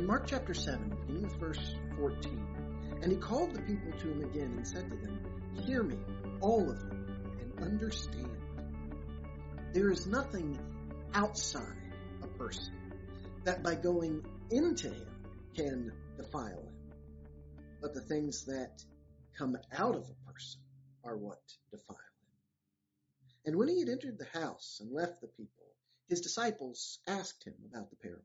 In Mark chapter 7, beginning with verse 14, and he called the people to him again and said to them, Hear me, all of you, and understand. There is nothing outside a person that by going into him can defile him. But the things that come out of a person are what defile him. And when he had entered the house and left the people, his disciples asked him about the parable.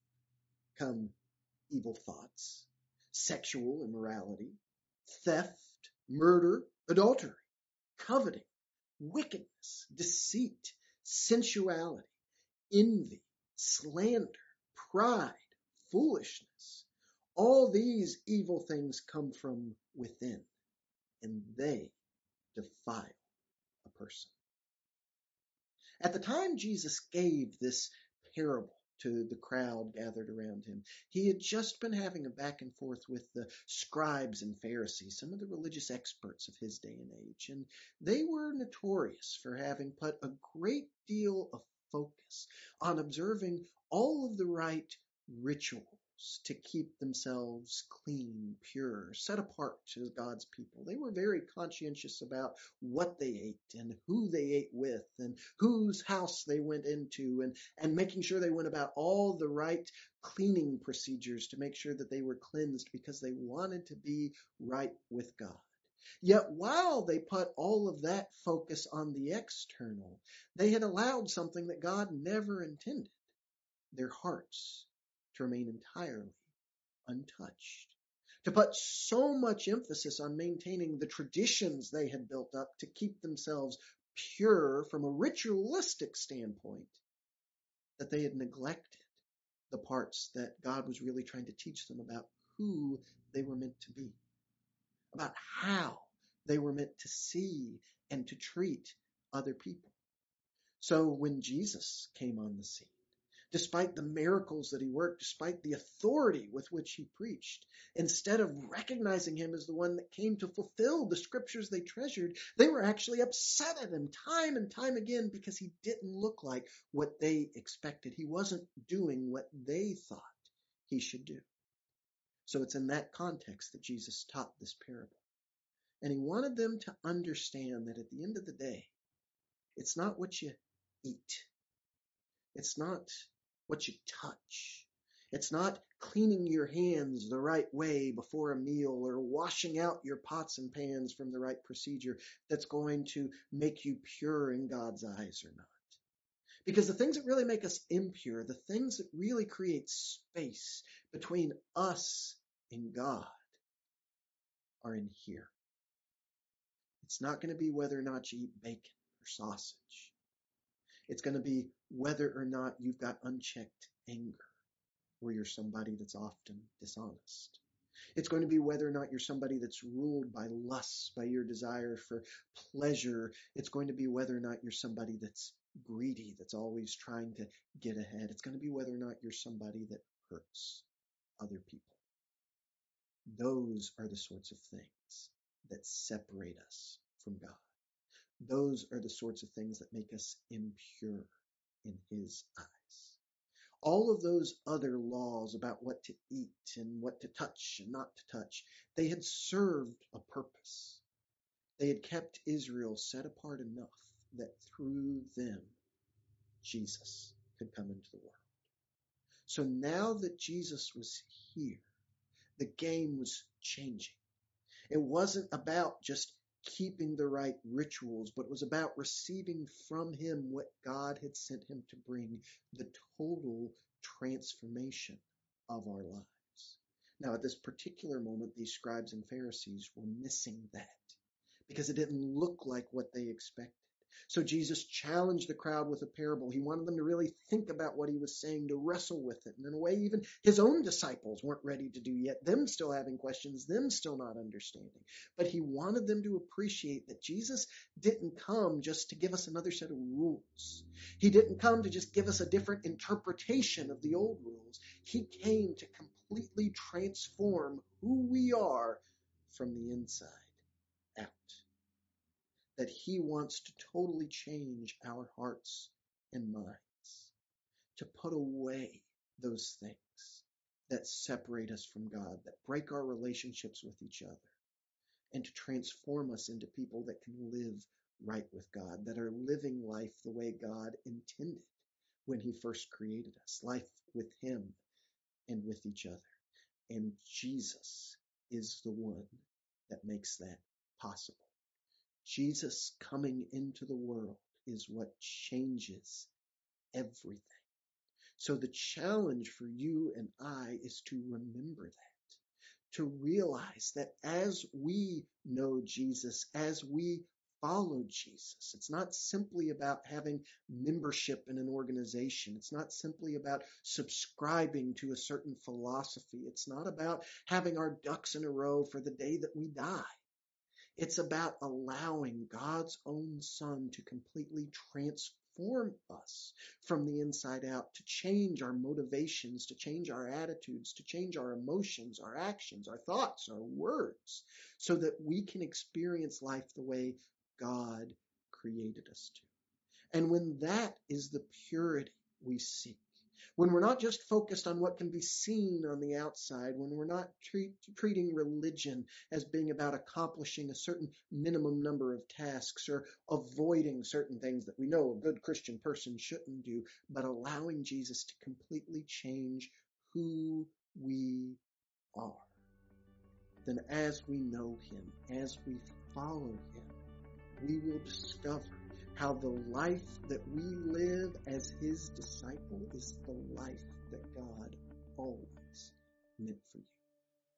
come evil thoughts, sexual immorality, theft, murder, adultery, coveting, wickedness, deceit, sensuality, envy, slander, pride, foolishness. All these evil things come from within, and they defile a person. At the time Jesus gave this parable to the crowd gathered around him, he had just been having a back and forth with the scribes and Pharisees, some of the religious experts of his day and age, and they were notorious for having put a great deal of focus on observing all of the right rituals to keep themselves clean, pure, set apart to God's people. They were very conscientious about what they ate and who they ate with and whose house they went into and, and making sure they went about all the right cleaning procedures to make sure that they were cleansed because they wanted to be right with God. Yet while they put all of that focus on the external, they had allowed something that God never intended their hearts to remain entirely untouched. To put so much emphasis on maintaining the traditions they had built up to keep themselves pure from a ritualistic standpoint that they had neglected the parts that God was really trying to teach them about who they were meant to be, about how they were meant to see and to treat other people. So when Jesus came on the scene, despite the miracles that he worked, despite the authority with which he preached. Instead of recognizing him as the one that came to fulfill the scriptures they treasured, they were actually upset at him time and time again because he didn't look like what they expected. He wasn't doing what they thought he should do. So it's in that context that Jesus taught this parable. And he wanted them to understand that at the end of the day, it's not what you eat. It's not what you touch. It's not cleaning your hands the right way before a meal or washing out your pots and pans from the right procedure that's going to make you pure in God's eyes or not. Because the things that really make us impure, the things that really create space between us and God, are in here. It's not going to be whether or not you eat bacon or sausage. It's going to be whether or not you've got unchecked anger or you're somebody that's often dishonest. It's going to be whether or not you're somebody that's ruled by lust, by your desire for pleasure. It's going to be whether or not you're somebody that's greedy, that's always trying to get ahead. It's going to be whether or not you're somebody that hurts other people. Those are the sorts of things that separate us from God. Those are the sorts of things that make us impure in His eyes. All of those other laws about what to eat and what to touch and not to touch, they had served a purpose. They had kept Israel set apart enough that through them, Jesus could come into the world. So now that Jesus was here, the game was changing. It wasn't about just keeping the right rituals, but was about receiving from him what God had sent him to bring the total transformation of our lives. Now, at this particular moment, these scribes and Pharisees were missing that because it didn't look like what they expected. So Jesus challenged the crowd with a parable. He wanted them to really think about what he was saying, to wrestle with it. And in a way, even his own disciples weren't ready to do yet, them still having questions, them still not understanding. But he wanted them to appreciate that Jesus didn't come just to give us another set of rules. He didn't come to just give us a different interpretation of the old rules. He came to completely transform who we are from the inside out that He wants to totally change our hearts and minds, to put away those things that separate us from God, that break our relationships with each other, and to transform us into people that can live right with God, that are living life the way God intended when He first created us, life with Him and with each other. And Jesus is the one that makes that possible. Jesus coming into the world is what changes everything. So the challenge for you and I is to remember that, to realize that as we know Jesus, as we follow Jesus, it's not simply about having membership in an organization. It's not simply about subscribing to a certain philosophy. It's not about having our ducks in a row for the day that we die. It's about allowing God's own Son to completely transform us from the inside out, to change our motivations, to change our attitudes, to change our emotions, our actions, our thoughts, our words, so that we can experience life the way God created us to. And when that is the purity we seek, when we're not just focused on what can be seen on the outside, when we're not treat, treating religion as being about accomplishing a certain minimum number of tasks or avoiding certain things that we know a good Christian person shouldn't do, but allowing Jesus to completely change who we are, then as we know him, as we follow him, we will discover how the life that we live as his disciple is the life that God always meant for you.